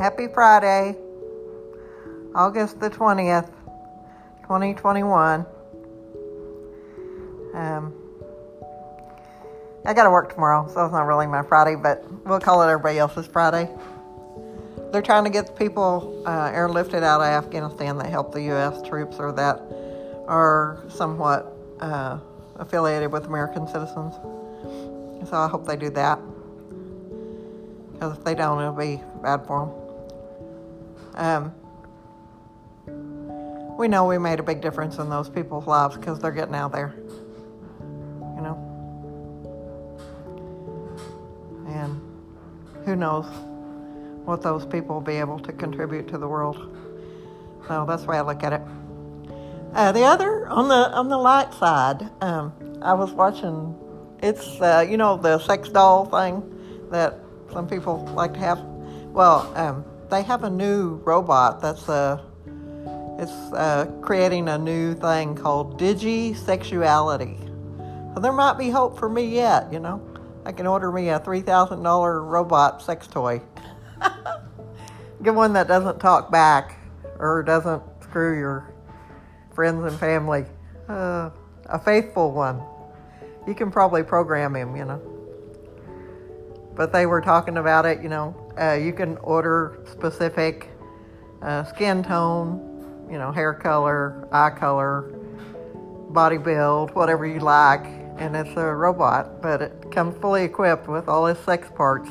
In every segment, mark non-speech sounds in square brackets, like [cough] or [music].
Happy Friday, August the 20th, 2021. Um, I got to work tomorrow, so it's not really my Friday, but we'll call it everybody else's Friday. They're trying to get the people uh, airlifted out of Afghanistan that help the U.S. troops or that are somewhat uh, affiliated with American citizens. So I hope they do that. Because if they don't, it'll be bad for them. Um, we know we made a big difference in those people's lives because they're getting out there. You know? And who knows what those people will be able to contribute to the world. So that's the way I look at it. Uh, the other on the on the light side, um, I was watching. It's uh, you know the sex doll thing that some people like to have. Well, um, they have a new robot that's uh, it's uh, creating a new thing called digisexuality. So there might be hope for me yet. You know, I can order me a three thousand dollar robot sex toy. [laughs] Get one that doesn't talk back or doesn't screw your friends and family. Uh, a faithful one. You can probably program him, you know. But they were talking about it, you know. Uh, you can order specific uh, skin tone, you know, hair color, eye color, body build, whatever you like, and it's a robot, but it comes fully equipped with all his sex parts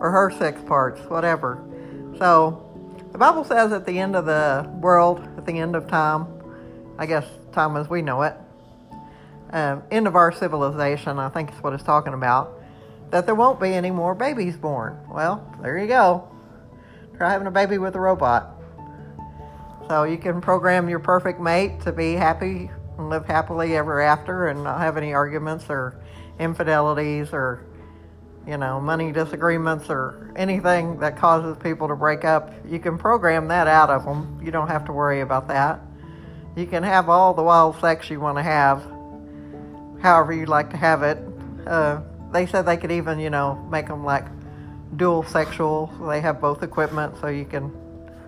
or her sex parts, whatever. So the Bible says at the end of the world, at the end of time, I guess time as we know it, uh, end of our civilization, I think is what it's talking about, that there won't be any more babies born. Well, there you go. Try having a baby with a robot. So you can program your perfect mate to be happy and live happily ever after and not have any arguments or infidelities or you know, money disagreements or anything that causes people to break up, you can program that out of them. You don't have to worry about that. You can have all the wild sex you want to have, however you like to have it. Uh, they said they could even, you know, make them like dual sexual. So they have both equipment so you can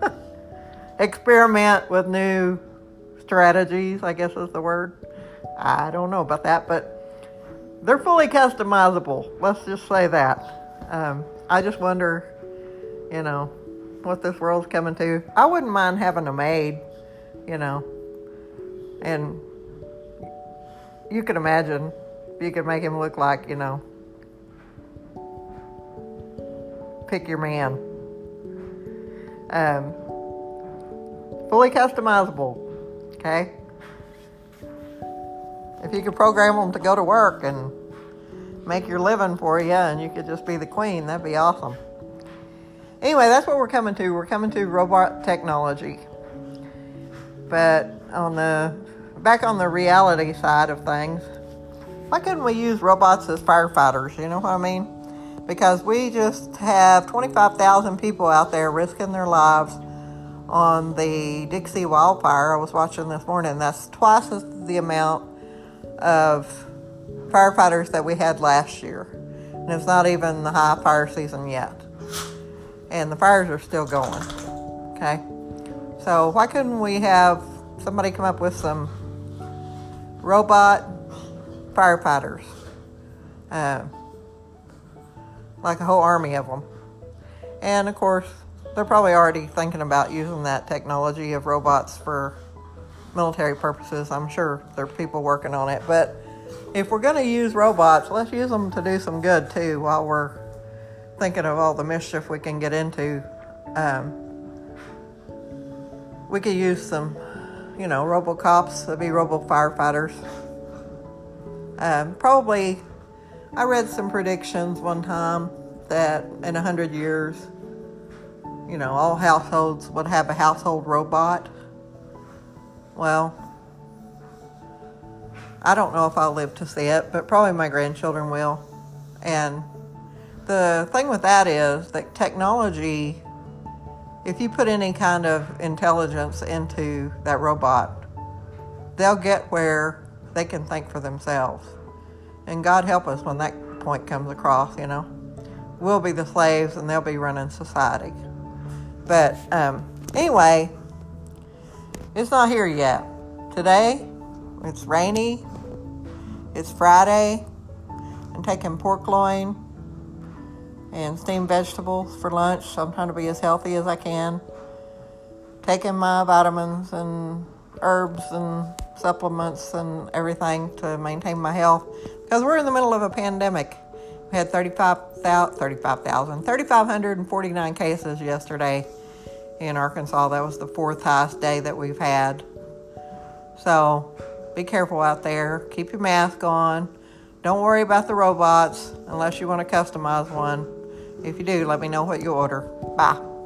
[laughs] experiment with new strategies, I guess is the word. I don't know about that, but they're fully customizable. Let's just say that. Um, I just wonder, you know, what this world's coming to. I wouldn't mind having a maid, you know, and you can imagine you could make him look like, you know, pick your man. Um, fully customizable, okay? If you could program them to go to work and make your living for you and you could just be the queen, that'd be awesome. Anyway, that's what we're coming to. We're coming to robot technology. But on the back on the reality side of things, why couldn't we use robots as firefighters? You know what I mean? Because we just have 25,000 people out there risking their lives on the Dixie wildfire I was watching this morning. That's twice the amount of firefighters that we had last year. And it's not even the high fire season yet. And the fires are still going. Okay? So, why couldn't we have somebody come up with some robot firefighters? Uh, like a whole army of them. And of course, they're probably already thinking about using that technology of robots for military purposes. I'm sure there are people working on it. But if we're going to use robots, let's use them to do some good too while we're thinking of all the mischief we can get into. Um, we could use some, you know, robocops, to be robo firefighters. Um, probably, I read some predictions one time that in a hundred years, you know, all households would have a household robot. Well, I don't know if I'll live to see it, but probably my grandchildren will. And the thing with that is that technology, if you put any kind of intelligence into that robot, they'll get where they can think for themselves. And God help us when that point comes across, you know. We'll be the slaves and they'll be running society. But um, anyway, it's not here yet. Today, it's rainy. It's Friday. I'm taking pork loin and steamed vegetables for lunch. So I'm trying to be as healthy as I can. Taking my vitamins and herbs and supplements and everything to maintain my health because we're in the middle of a pandemic. We had 35,000, 35,000, 3,549 cases yesterday in Arkansas. That was the fourth highest day that we've had. So be careful out there. Keep your mask on. Don't worry about the robots unless you want to customize one. If you do, let me know what you order. Bye.